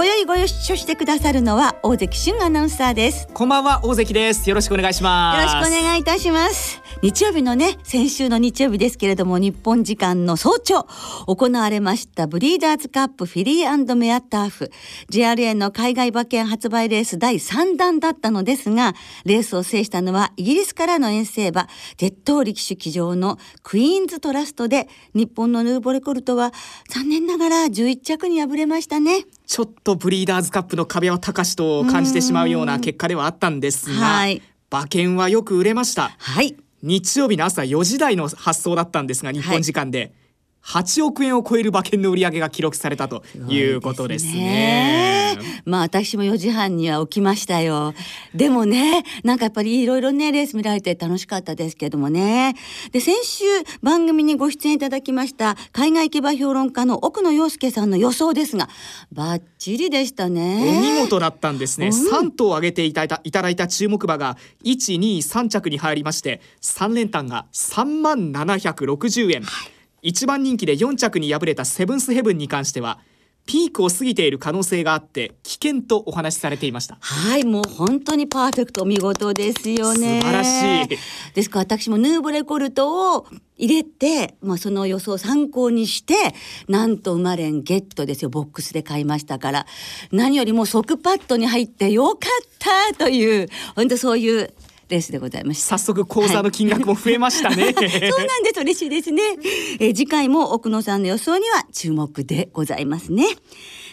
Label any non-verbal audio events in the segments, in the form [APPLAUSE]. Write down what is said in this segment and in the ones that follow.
今宵ご一緒してくださるのは大関俊アナウンサーです。こんばんは大関です。よろしくお願いします。よろしくお願いいたします日曜日のね先週の日曜日ですけれども日本時間の早朝行われましたブリーダーズカップフィリーメアターフ。JRA の海外馬券発売レース第3弾だったのですがレースを制したのはイギリスからの遠征馬鉄頭力士騎乗のクイーンズトラストで日本のヌーボレコルトは残念ながら11着に敗れましたね。ちょっとブリーダーズカップの壁は高しと感じてしまうような結果ではあったんですが、はい、馬券はよく売れました。はい日曜日の朝4時台の発送だったんですが日本時間で、8億円を超える馬券の売り上げが記録されたということですね。すねまあ私も4時半には起きましたよ。でもね、なんかやっぱりいろいろね、レース見られて楽しかったですけどもね。で、先週番組にご出演いただきました海外競馬評論家の奥野陽介さんの予想ですが、バッチリでしたね。お見事だったんですね。うん、3頭挙げていただいたいただいた注目馬が1、2、3着に入りまして、3連単が3万760円。はい1番人気で4着に敗れたセブンスヘブンに関してはピークを過ぎている可能性があって危険とお話しされていました。はいもう本当にパーフェクト見事ですよね。素晴らしい。ですから私もヌーブレコルトを入れて、まあ、その予想を参考にしてなんと馬連ゲットですよ。ボックスで買いましたから。何よりも即パッドに入ってよかったという本当そういうレースでございまし早速口座の金額も増えましたね、はい、そうなんです。嬉しいですね、え次回も奥野さんの予想には注目でございますね。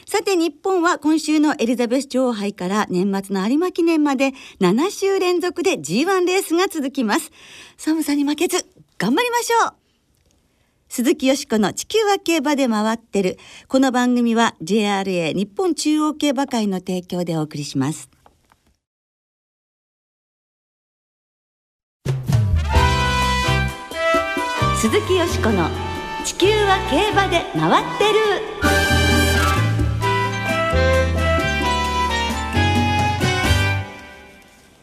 さて日本は今週のエリザベス女王杯から年末の有馬記念まで7週連続で G1 レースが続きます。寒さに負けず頑張りましょう。鈴木よしこの地球は競馬で回ってる。この番組は JRA 日本中央競馬会の提供でお送りします鈴木よしこの「地球は競馬で回ってる」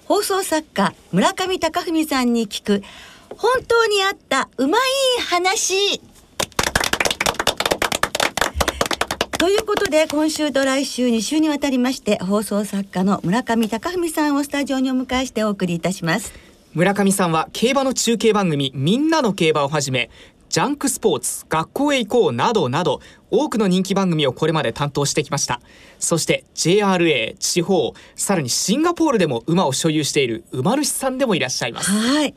放送作家村上隆文さんに聞く本当にあったうまい話ということで今週と来週2週にわたりまして放送作家の村上隆文さんをスタジオにお迎えしてお送りいたします。村上さんは競馬の中継番組みんなの競馬をはじめジャンクスポーツ学校へ行こうなどなど多くの人気番組をこれまで担当してきました。そして JRA 地方さらにシンガポールでも馬を所有している馬主さんでもいらっしゃいます。はい。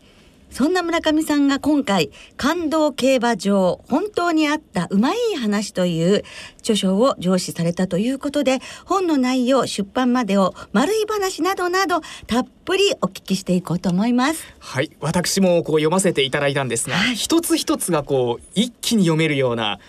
そんな村上さんが今回感動競馬場本当にあったうまい話という著書を上司されたということで本の内容出版までを丸い話などなどたっぷりお聞きしていこうと思います。はい私もこう読ませていただいたんですが、はい、一つ一つがこう一気に読めるような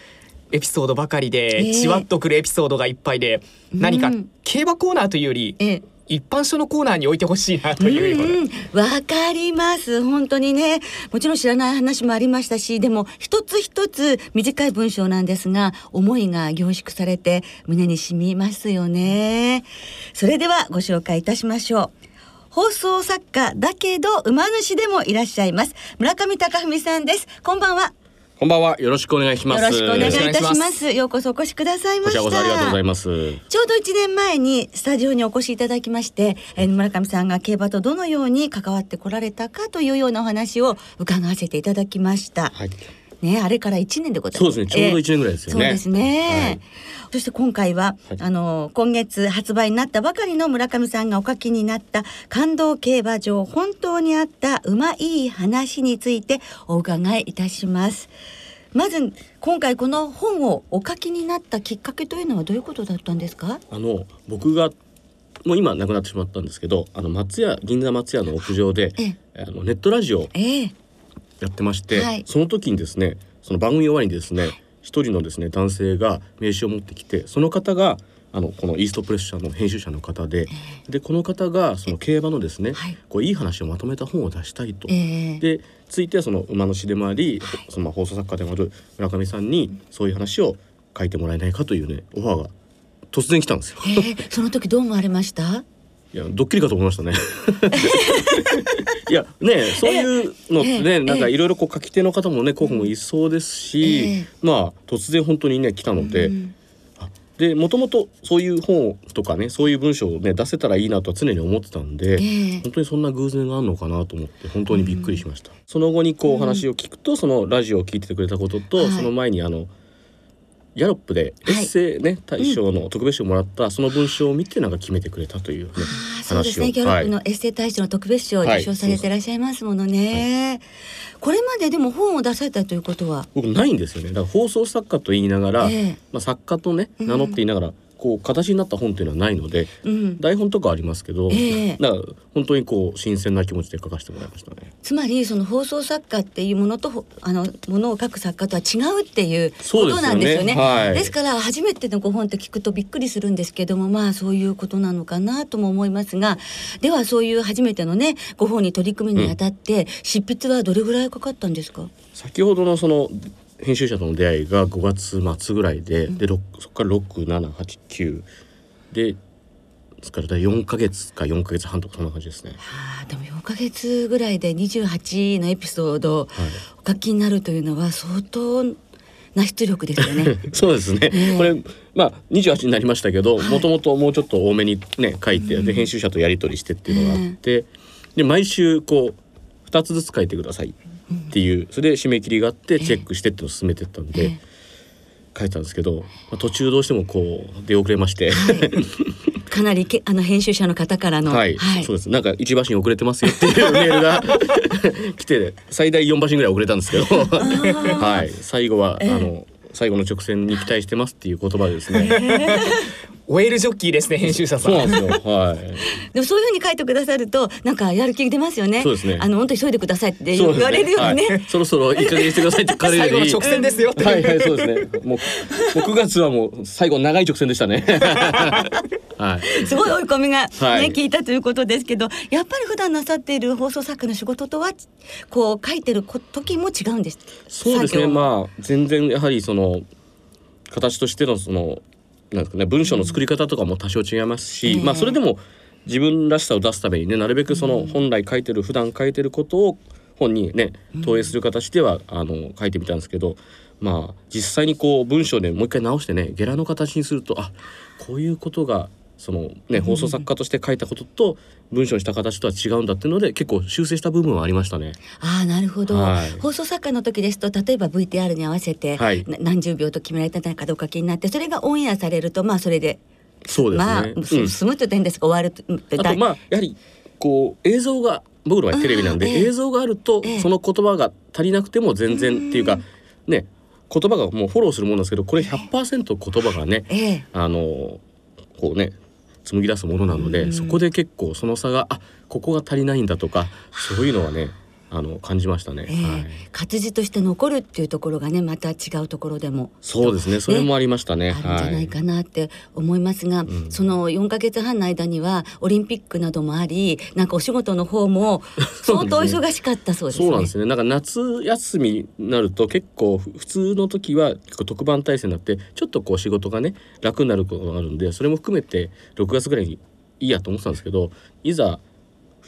エピソードばかりで、じわっとくるエピソードがいっぱいで、何か競馬コーナーというより、えー一般書のコーナーに置いてほしいなというわかります。本当にね。もちろん知らない話もありましたしでも一つ一つ短い文章なんですが思いが凝縮されて胸に染みますよね。それではご紹介いたしましょう。放送作家だけど馬主でもいらっしゃいます。村上隆文さんです。こんばんは。こんばんは。よろしくお願いします。よろしくお願いいたします。ようこそお越しくださいました。こちらこそありがとうございます。ちょうど一年前にスタジオにお越しいただきまして、えー、村上さんが競馬とどのように関わってこられたかというようなお話を伺わせていただきました。はい。ね、あれから一年でございます。そうですね。ちょうど一年ぐらいですよね。そうですね。はい、そして今回は、はい、あの今月発売になったばかりの村上さんがお書きになった感動競馬場本当にあったうまい話についてお伺いいたします。まず今回この本をお書きになったきっかけというのはどういうことだったんですか？あの僕がもう今亡くなってしまったんですけどあの松屋銀座松屋の屋上で、あのネットラジオやってまして、はい、その時にですねその番組終わりにですね一人のですね男性が名刺を持ってきてその方があのこのイーストプレッシャーの編集者の方で、えー、でこの方がその競馬のですね、はい、こういい話をまとめた本を出したいと。えー、でついてはその馬の詩でもあり、はい、その放送作家でもある村上さんにそういう話を書いてもらえないかというねオファーが突然来たんですよ。えー、その時どう思われました？いやドッキリかと思いましたね。[LAUGHS] いやねそういうのってね、えー、なんかいろいろこう書き手の方もね候補もいそうですし、えー、まあ突然本当にね来たので。うんでもともとそういう本とかねそういう文章をね出せたらいいなとは常に思ってたんで、えー、本当にそんな偶然があるのかなと思って本当にびっくりしました、うん、その後にこうお話を聞くと、そのラジオを聞いててくれたことと、はい、その前にあのギャロップでエッセイね、はい、大賞の特別賞をもらったその文章を見てなんか決めてくれたという、ね、そうですね。ギャロップのエッセイ大賞の特別賞を受賞されていらっしゃいますものね、はい、これまででも本を出されたということは？僕ないんですよね。だから放送作家と言いながら、えー、まあ、作家とね名乗っていながら、うんこう形になった本っていうのはないので、うん、台本とかありますけど、えー、だから本当にこう新鮮な気持ちで書かせてもらいましたね。つまりその放送作家っていうものとあのものを書く作家とは違うっていうことなんですよね。です、ねはい、から初めてのご本って聞くとびっくりするんですけどもまあそういうことなのかなとも思いますがではそういう初めてのねご本に取り組むにあたって、うん、執筆はどれぐらいかかったんですか？先ほどのその編集者との出会いが5月末ぐらいでうん、でそこから6789でですから4か月か4か月半とかそんな感じですね。はあ、でも4か月ぐらいで28のエピソードお書きになるというのは相当な出力ですよね。[LAUGHS] そうですね。えー、これまあ28になりましたけど、もともともうちょっと多めにね書いて、うん、で編集者とやり取りしてっていうのがあって、で毎週こう2つずつ書いてくださいっていう、それで締め切りがあってチェックしてってのを進めてったんで。えー書いたんですけど、まあ、途中どうしてもこう出遅れまして、はい、かなりけあの編集者の方からの、はい、はい、そうです。なんか一馬身遅れてますよっていうメールが [LAUGHS] 来て最大4馬身ぐらい遅れたんですけど。はい。最後は、えー、あの最後の直線に期待してますっていう言葉ですね。オエルジョッキーですね編集者さん。[LAUGHS] そうなんですよ。[LAUGHS] はい。でもそういうふうに書いてくださるとなんかやる気出ますよね。そうですね。あの本当に急いでくださいって言われるよね。ねそろそろいい加減してくださいって彼最後の直線ですよ。はいはいそうですね。もう九月はもう最後長い直線でしたね。[LAUGHS] はい。すごい追い込みがね、はい、聞いたということですけど、やっぱり普段なさっている放送作家の仕事とはこう書いてる時も違うんです。そうですね。まあ全然やはりその形としてのそのなんですかね文章の作り方とかも多少違いますし、うん、まあそれでも自分らしさを出すためにねなるべくその本来書いてる普段書いてることを本にね投影する形では、あの書いてみたんですけどまあ実際にこう文章でもう一回直してねゲラの形にするとあこういうことがそのね放送作家として書いたことと文章にした形とは違うんだっていうので結構修正した部分はありましたね。ああなるほど、はい、放送作家の時ですと例えば VTR に合わせて、はい、何十秒と決められたかどうか気になってそれがオンエアされるとまあそれでそうですね、まあ、うん、済むと点ですか終わるあとまあやはりこう映像が僕らはテレビなんで、えー、映像があると、えー、その言葉が足りなくても全然っていうかね言葉がもうフォローするものですけどこれ100%言葉がね、えー、あのこうね紡ぎ出すものなので、うん、そこで結構その差があここが足りないんだとかそういうのはねあの感じましたね、えーはい、活字として残るっていうところがねまた違うところでも。そうですね。それもありましたね、あるんじゃないかなって思いますが、はい、その4か月半の間にはオリンピックなどもありなんかお仕事の方も [LAUGHS] 相当忙しかったそうですね。そうなんですね。なんか夏休みになると結構普通の時は結構特番体制になってちょっとこう仕事がね楽になることがあるんでそれも含めて6月ぐらいにいいやと思ってたんですけどいざ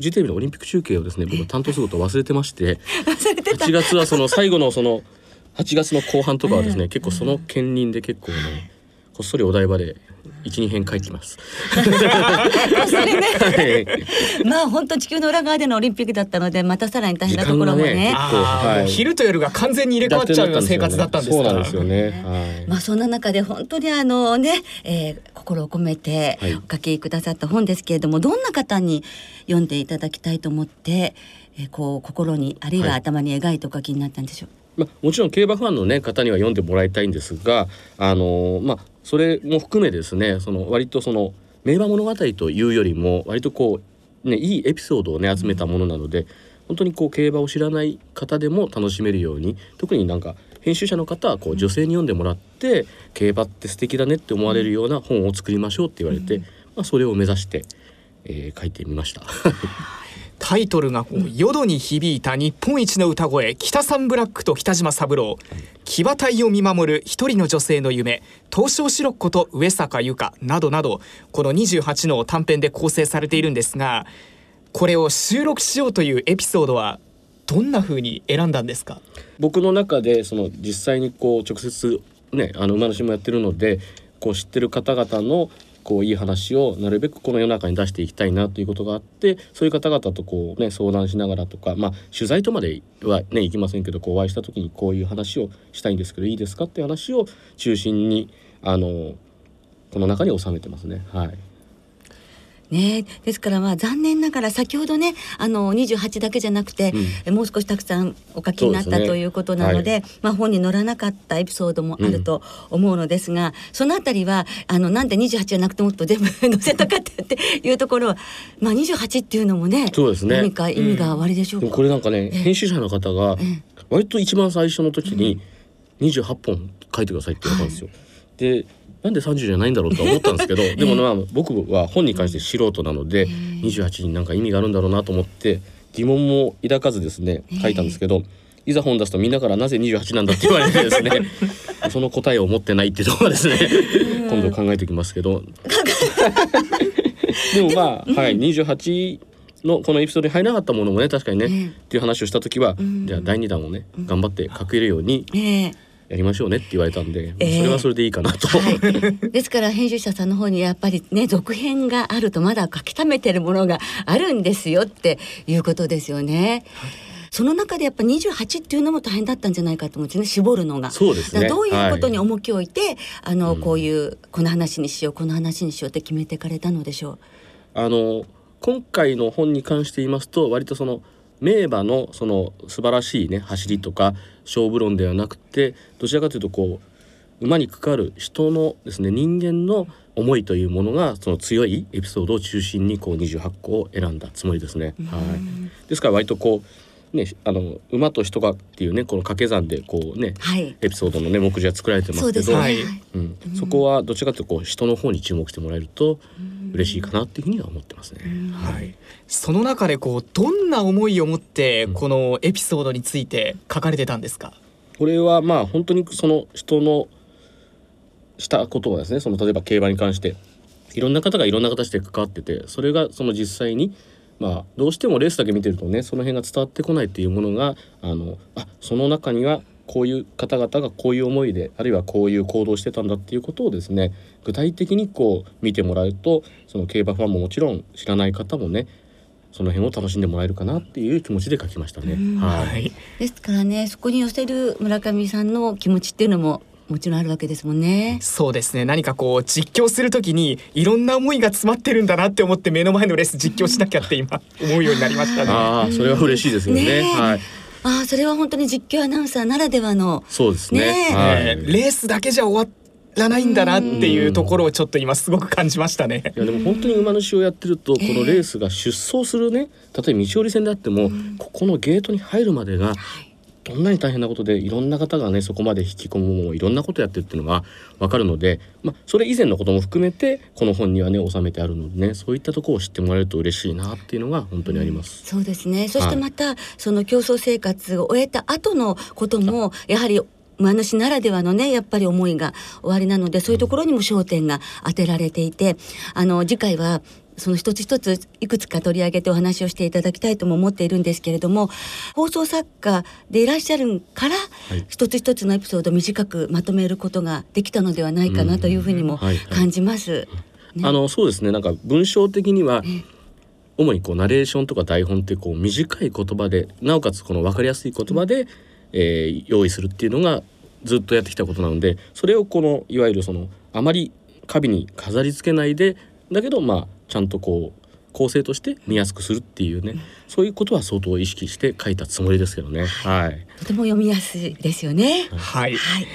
フジテレビのオリンピック中継をですね僕担当することを忘れてまして8月はその最後のその8月の後半とかはですね、結構その兼任で結構ねこっそりお台場で一二編書いてます。それね、はい、まあ本当地球の裏側でのオリンピックだったのでまたさらに大変なところもね。ねはい、昼と夜が完全に入れ替わっちゃうような生活だったんですそうなんですよね。はい、まあそんな中で本当にあのね、えー、心を込めてお書きくださった本ですけれども、どんな方に読んでいただきたいと思って、えー、こう心にあるいは頭に描いてお書きになったんでしょう？まあ、もちろん競馬ファンの、ね、方には読んでもらいたいんですが、あのまあ、それも含めですねその割とその名馬物語というよりも割とこう、ね、いいエピソードをね集めたものなので本当にこう競馬を知らない方でも楽しめるように特になんか編集者の方はこう女性に読んでもらって競馬って素敵だねって思われるような本を作りましょうって言われて、まあ、それを目指して、えー、書いてみました。[LAUGHS] タイトルがこう、淀に響いた日本一の歌声北三ブラックと北島三郎。騎馬隊を見守る一人の女性の夢東証シロッコと上坂由香などなどこの28の短編で構成されているんですがこれを収録しようというエピソードはどんな風に選んだんですか？僕の中でその実際にこう直接ねあの馬主もやってるのでこう知ってる方々のこういい話をなるべくこの世の中に出していきたいなということがあってそういう方々とこうね相談しながらとかまあ取材とまではね行きませんけどこうお会いした時にこういう話をしたいんですけどいいですかっていう話を中心にあのこの中に収めてますねはい。ね、ですからまあ残念ながら先ほどねあの28だけじゃなくて、うん、もう少したくさんお書きになった、ね、ということなので、はい、まあ、本に載らなかったエピソードもあると思うのですが、うん、そのあたりはあのなんで28じゃなくてもっと全部載せたかったって [LAUGHS] いうところは、まあ、28っていうのもねそうですね。何か意味がおありでしょうか、うん、これなんかね編集者の方が割と一番最初の時に28本書いてくださいって言われたんですよ。はい、でなんで30じゃないんだろうと思ったんですけど [LAUGHS] でもまあ僕は本に関して素人なので28になんか意味があるんだろうなと思って疑問も抱かずですね書いたんですけどいざ本出すとみんなからなぜ28なんだって言われてですね [LAUGHS] [LAUGHS] その答えを持ってないっていうところですね今度考えておきますけど。でもまあはい28のこのエピソードに入らなかったものもね確かにね、っていう話をした時は、じゃあ第2弾をね頑張って書けるように、やりましょうねって言われたんで、えー、それはそれでいいかなと、はい、[LAUGHS] ですから編集者さんの方にやっぱりね続編があるとまだ書き溜めてるものがあるんですよっていうことですよね。その中でやっぱ28っていうのも大変だったんじゃないかと思うんですね絞るのが。そうですね。どういうことに重きを置いて、はい、あのこういうこの話にしようこの話にしようって決めていかれたのでしょう。あの今回の本に関して言いますと割とその名馬のその素晴らしいね走りとか勝負論ではなくてどちらかというとこう馬にかかる人のですね人間の思いというものがその強いエピソードを中心にこう28個を選んだつもりですね。はい、ですから割とこうね、あの馬と人がっていうねこの掛け算でこうね、はい、エピソードのね目次は作られてますけど、ね、うん、そこはどちらかというとこう人の方に注目してもらえると嬉しいかなっていうふうには思ってますね。はい。その中でこうどんな思いを持ってこのエピソードについて書かれてたんですか？これはまあ本当にその人のしたことはですねその例えば競馬に関していろんな方がいろんな形で関わっててそれがその実際にまあどうしてもレースだけ見てるとねその辺が伝わってこないっていうものがあのあその中にはこういう方々がこういう思いであるいはこういう行動してたんだっていうことをですね具体的にこう見てもらうとその競馬ファンももちろん知らない方もねその辺を楽しんでもらえるかなっていう気持ちで書きましたね。はい。ですからね、そこに寄せる村上さんの気持ちっていうのももちろんあるわけですもんね。そうですね。何かこう実況するときにいろんな思いが詰まってるんだなって思って目の前のレース実況しなきゃって今思うようになりましたね。ああ、それは嬉しいですよね。ねはい。ああ、それは本当に実況アナウンサーならではの。そうですね。ねはい、レースだけじゃ終わらないんだなっていうところをちょっと今すごく感じましたね。いやでも本当に馬主をやってるとこのレースが出走するね、例えば道折り線であっても、ここのゲートに入るまでがどんなに大変なことでいろんな方がねそこまで引き込むもいろんなことやってるっていうのが分かるので、まあ、それ以前のことも含めてこの本にはね収めてあるのでねそういったところを知ってもらえると嬉しいなっていうのが本当にあります。そうですねそしてまた、はい、その競争生活を終えた後のこともやはり馬主ならではのねやっぱり思いがおありなのでそういうところにも焦点が当てられていてあの次回はその一つ一ついくつか取り上げてお話をしていただきたいとも思っているんですけれども放送作家でいらっしゃるから、一つ一つのエピソードを短くまとめることができたのではないかなというふうにも感じます。あのそうですね。なんか文章的には、主にこうナレーションとか台本ってこう短い言葉でなおかつこの分かりやすい言葉で、えー、用意するっていうのがずっとやってきたことなのでそれをこのいわゆるそのあまり花瓶に飾り付けないでだけどまあちゃんとこう構成として見やすくするっていうね、うん、そういうことは相当意識して書いたつもりですけどね。はい。とても読みやすいですよね。はい。はい。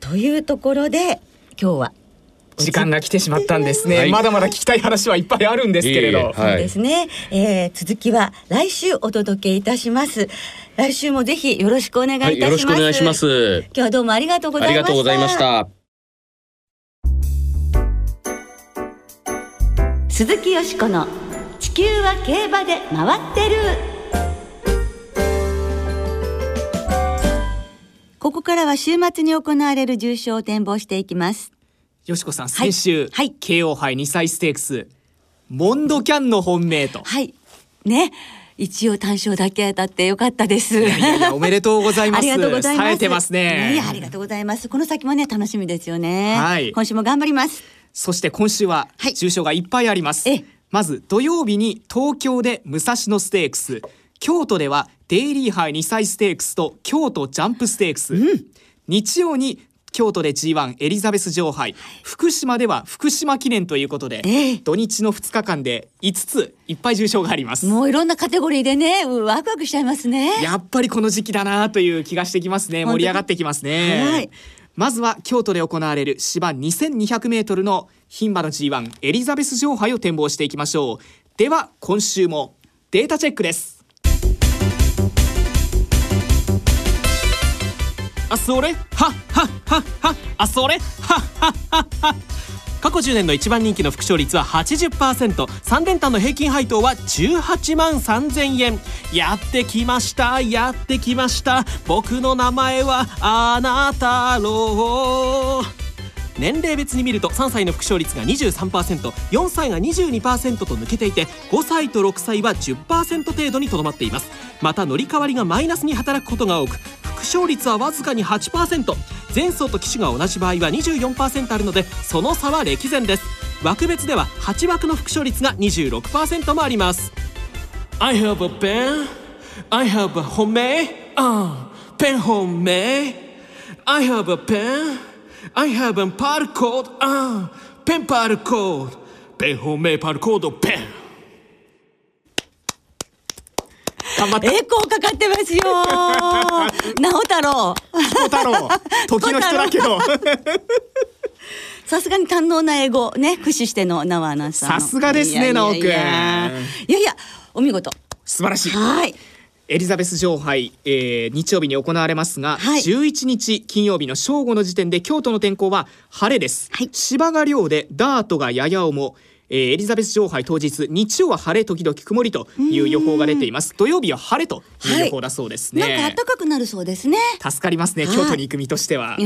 というところで今日は時間が来てしまったんですね、はいまだまだ聞きたい話はいっぱいあるんですけれど、いえいえそうですね、えー続きは来週お届けいたします来週もぜひよろしくお願いいたはい、します、よろしくお願いします。今日はどうもありがとうござありいました鈴木よしこの地球は競馬で回ってる。ここからは週末に行われる重賞を展望していきます。よしこさんはい。先週、はい。KO 杯2歳ステークス。モンドキャンの本命と。はい。ね。一応単勝だけ当たってよかったです。いやいや [LAUGHS] おめでとうございます。ありがとうございます。冴えてますね。いやありがとうございます。この先もね楽しみですよね。はい。今週も頑張ります。そして今週ははい。重賞がいっぱいあります、ええ。まず土曜日に東京で武蔵野ステークス。京都ではデイリー杯2歳ステークスと京都ジャンプステークス、日曜に京都で G1 エリザベス女王杯。福島では福島記念ということで、ええ。土日の2日間で5ついっぱい重賞があります。もういろんなカテゴリーでねうワクワクしちゃいますね。やっぱりこの時期だなという気がしてきますね。盛り上がってきますね、はいまずは京都で行われる芝2200メートルの牝馬の G1 エリザベス女王杯を展望していきましょう。では今週もデータチェックです。あそれ？はっはっはっはあそれ？はっはっはっは過去10年の一番人気の副賞率は 80%3 連単の平均配当は18万3000円。やってきました。やってきました。僕の名前はあなたろう。年齢別に見ると3歳の副賞率が 23%4 歳が22%と抜けていて5歳と6歳は10%程度にとどまっています。また乗り換わりがマイナスに働くことが多く副賞率はわずかに8%前走と騎手が同じ場合は24%あるのでその差は歴然です。枠別では8枠の副賞率が26%もあります。I have a pen. I have a 本命ああペン本命 I have a pen. I have a パルコードああペンパルコードペン本命パルコードペン頑張った。エコーかかってますよ。[LAUGHS] 直太郎。彦太郎。時の人だけど。さすがに堪能な英語。ね駆使しての縄アナウンサーの。さすがですねいやいや直くん。いやいや。お見事。素晴らしい。はい。エリザベス女王杯、えー日曜日に行われますが、はい。11日金曜日の正午の時点で京都の天候は晴れです、はい。芝が涼でダートがやや重えーエリザベス女王杯当日日曜は晴れ時々曇りという予報が出ています。土曜日は晴れという予報だそうですね、なんか暖かくなるそうですね。助かりますねはい京都に行く身としては。あ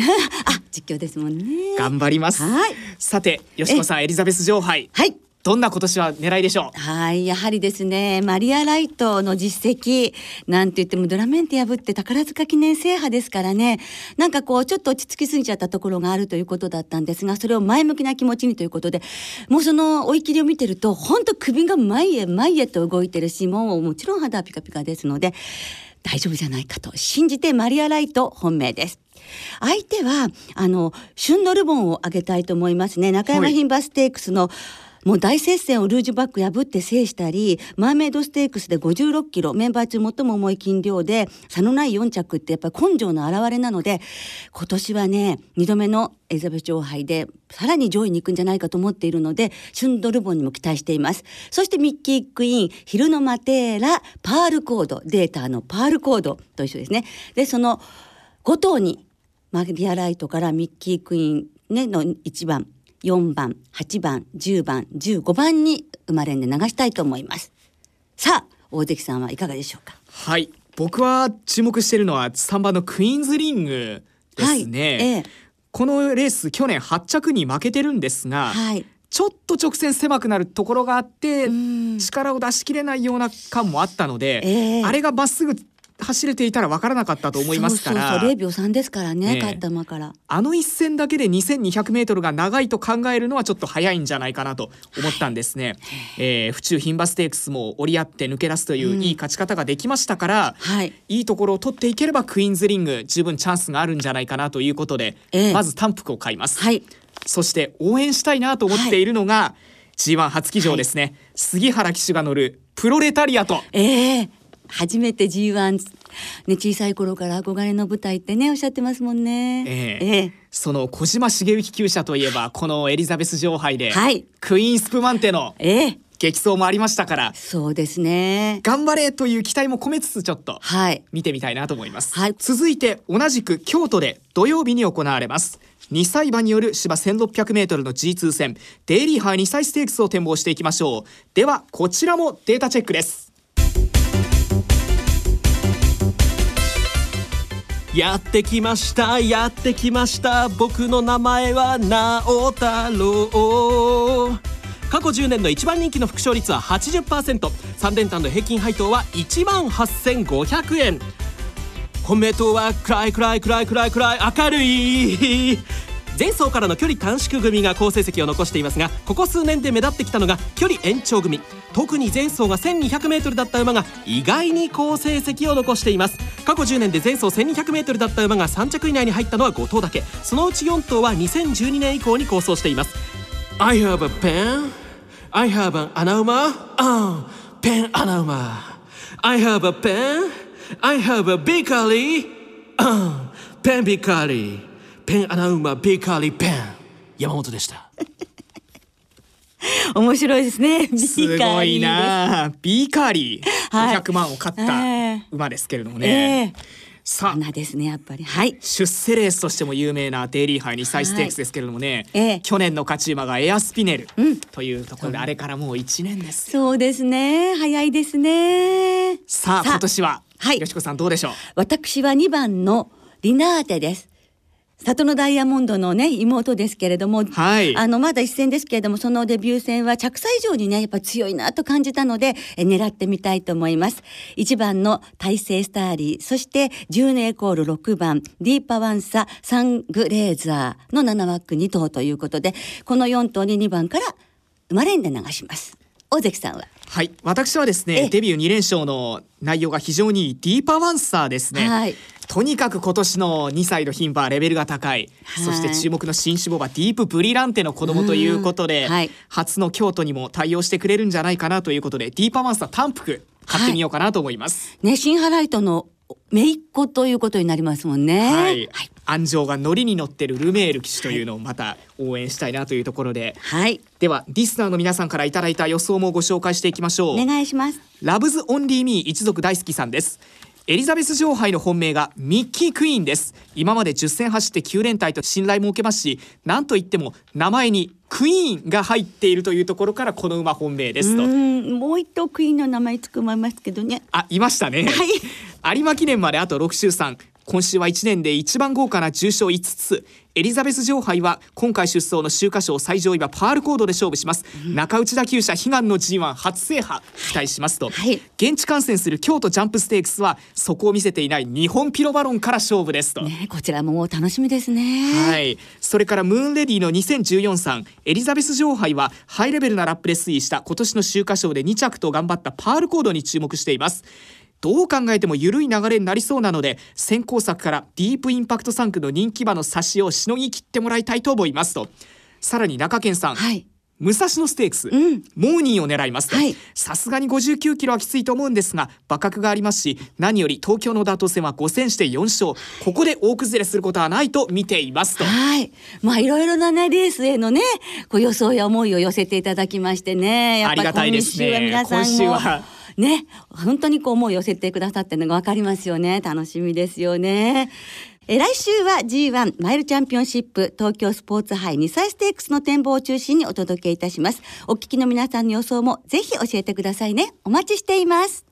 実況ですもんね。頑張ります、はい。さてよしこさんエリザベス女王杯。はい。どんな今年は狙いでしょう？はい、やはりですね、マリア・ライトの実績、なんて言ってもドラメンテ破って宝塚記念制覇ですからね、なんかこう、ちょっと落ち着きすぎちゃったところがあるということだったんですが、それを前向きな気持ちにということで、もうその追い切りを見てると、本当首が前へ前へと動いてるし、もうもちろん肌はピカピカですので、大丈夫じゃないかと信じてマリア・ライト本命です。相手はあの旬のルボンをあげたいと思いますね。中山はい。牝馬ステークスのもう大接戦をルージュバック破って制したりマーメイドステークスで56キロメンバー中最も重い斤量で差のない4着ってやっぱり根性の表れなので今年はね2度目のエリザベス女王杯でさらに上位に行くんじゃないかと思っているのでシュンドルボンにも期待しています。そしてミッキー・クイーンヒルノ・マテーラパールコードデータのパールコードと一緒ですね。でその5頭にマリアライトからミッキー・クイーン、ね、の1番。4番8番10番15番に生まれんで流したいと思います。さあ大関さんはいかがでしょうか？はい。僕は注目しているのは3番のクイーンズリングですね、はいええ。このレース去年8着に負けてるんですが、はい。ちょっと直線狭くなるところがあってん。力を出しきれないような感もあったので、ええ。あれがまっすぐ走れていたら分からなかったと思いますからそうそうそう0秒3ですからね、勝った馬からあの一戦だけで2200メートルが長いと考えるのはちょっと早いんじゃないかなと思ったんですね。えー府中牝馬ステークスも折り合って抜け出すといういい勝ち方ができましたから、はいいいところを取っていければクイーンズリング十分チャンスがあるんじゃないかなということで、ええまず単服を買います。はいそして応援したいなと思っているのが、G1 初騎乗ですね、杉原騎手が乗るプロレタリアト。ええ初めて G1 ね小さい頃から憧れの舞台ってねおっしゃってますもんね。ええ。ええ。その小島茂之厩舎といえばこのエリザベス女王杯で、はい。クイーンスプマンテのええ。激走もありましたからそうですね。頑張れという期待も込めつつちょっとはい。見てみたいなと思います、はい。続いて同じく京都で土曜日に行われます2歳馬による芝 1600m の G2 戦。デイリーハイ2歳ステークスを展望していきましょう。ではこちらもデータチェックですやってきましたやってきました。僕の名前は直太郎過去10年の一番人気の副賞率は 80%3 連単の平均配当は1万8500円。本命党は暗い暗い暗い暗い暗い明るい。前走からの距離短縮組が好成績を残していますがここ数年で目立ってきたのが距離延長組。特に前走が 1200m だった馬が意外に好成績を残しています。過去10年で前走 1200m だった馬が3着以内に入ったのは5頭だけ。そのうち4頭は2012年以降に構想しています。I have a pen. I have an 穴馬あペン穴馬 I have a pen. I have a bakery あペンビカリーペン穴馬ベーカリーペン。山本でした。[LAUGHS] 面白いですね。すごいな。あビーカーリー。はい。500万を買っえたえ馬ですけれどもえね、えさあ。花ですねやっぱり。はい。出世レースとしても有名なデイリーハイ2歳ステークスですけれどもね、ええ。去年の勝ち馬がエアスピネルうん。というところで、あれからもう1年ですそうですね。早いですね。さあ今年は、はい。よしこさんどうでしょう？私は2番のリナーテです。里のダイヤモンドのね妹ですけれども、はい。あのまだ一戦ですけれどもそのデビュー戦は着差以上にねやっぱ強いなと感じたのでえ狙ってみたいと思います。1番の大勢スターリーそして10年イコール6番ディーパワンササングレーザーの7枠2頭ということでこの4頭に2番から生まれんで流します。大関さんは？はい。私はですねええ。デビュー2連勝の内容が非常にディーパワンサーですね、はいとにかく今年の2歳の牝馬はレベルが高い、はい。そして注目の新種馬ディープブリランテの子供ということで、うんはい。初の京都にも対応してくれるんじゃないかなということでディーパワンサー単服買ってみようかなと思います。ねシンハライトの姪っ子ということになりますもんね。はい、安城が乗りに乗ってるルメール騎手というのをまた応援したいなというところで、はい。ではリスナーの皆さんからいただいた予想もご紹介していきましょう。お願いします。ラブズオンリーミー一族大好きさんです。エリザベス女王杯の本命がミッキークイーンです。今まで10戦走って9連隊と信頼も受けますし、なんといっても名前にクイーンが入っているというところからこの馬本命ですうと。んもう一頭クイーンの名前つくまいますけどねあ、いましたね。[LAUGHS] 有馬記念まであと6週3。今週は1年で一番豪華な重賞5つ。エリザベス女王杯は今回出走の秋華賞最上位馬パールコードで勝負します。中内田厩舎悲願の G1 初制覇期待しますと。はい現地観戦する京都ジャンプステークスはそこを見せていない日本ピロバロンから勝負ですと。ねこちらも楽しみですねはい、それからムーンレディの2014さんエリザベス女王杯はハイレベルなラップで推移した今年の秋華賞で2着と頑張ったパールコードに注目していますどう考えても緩い流れになりそうなので先行作からディープインパクト3区の人気馬の差しをしのぎ切ってもらいたいと思いますと。さらに中堅さん、はい。武蔵野ステークス、ん。モーニーを狙いますさすがに59キロはきついと思うんですが馬格がありますし何より東京のダート戦は5戦して4勝。ここで大崩れすることはないと見ていますと。はい。まあいろいろなねレースへのねこう予想や思いを寄せていただきましてね。やっぱありがたいり今ですね。週は皆さんも今週はね本当にこう思い寄せてくださってるのがわかりますよね。楽しみですよね。え来週は G1 マイルチャンピオンシップ東京スポーツ杯2歳ステークスの展望を中心にお届けいたします。お聞きの皆さんの予想もぜひ教えてくださいね。お待ちしています。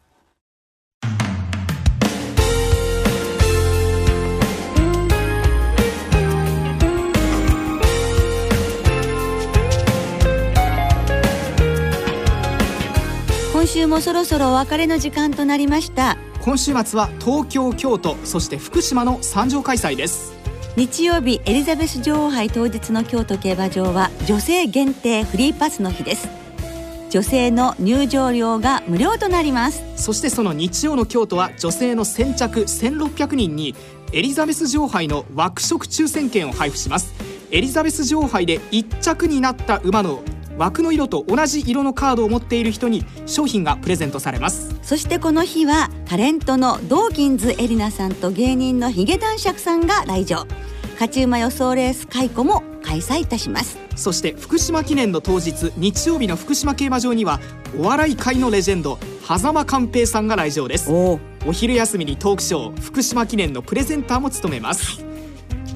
今週もそろそろお別れの時間となりました。今週末は東京京都そして福島の三条開催です。日曜日エリザベス女王杯当日の京都競馬場は女性限定フリーパスの日です。女性の入場料が無料となります。そしてその日曜の京都は女性の先着1600人にエリザベス女王杯の枠色抽選券を配布します。エリザベス女王杯で1着になった馬の枠の色と同じ色のカードを持っている人に商品がプレゼントされます。そしてこの日はタレントのドーキンズエリナさんと芸人のヒゲ男爵さんが来場。勝ち馬予想レース解雇も開催いたします。そして福島記念の当日日曜日の福島競馬場にはお笑い界のレジェンド狭間寛平さんが来場です。おお昼休みにトークショー福島記念のプレゼンターも務めます。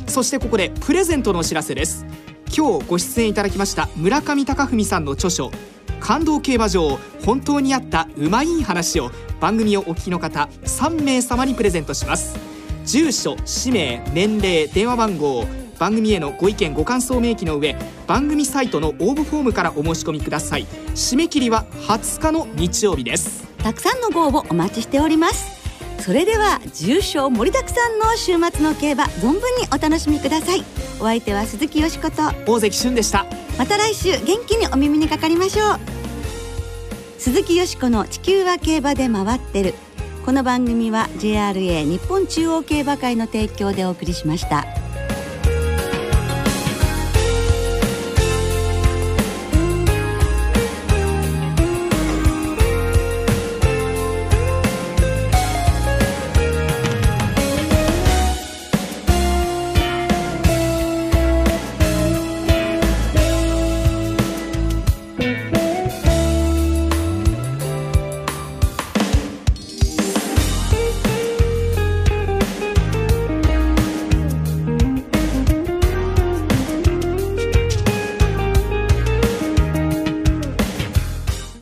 そしてここでプレゼントのお知らせです今日ご出演いただきました村上隆文さんの著書感動競馬場本当にあったうまい話を番組をお聞きの方3名様にプレゼントします。住所氏名年齢電話番号番組へのご意見ご感想明記の上番組サイトの応募フォームからお申し込みください。締め切りは20日の日曜日です。たくさんのご応募お待ちしております。それでは重賞盛りだくさんの週末の競馬存分にお楽しみください。お相手は鈴木よしこと。大関俊でした。また来週元気にお耳にかかりましょう。鈴木よしこの地球は競馬で回ってる。この番組は JRA 日本中央競馬会の提供でお送りしました。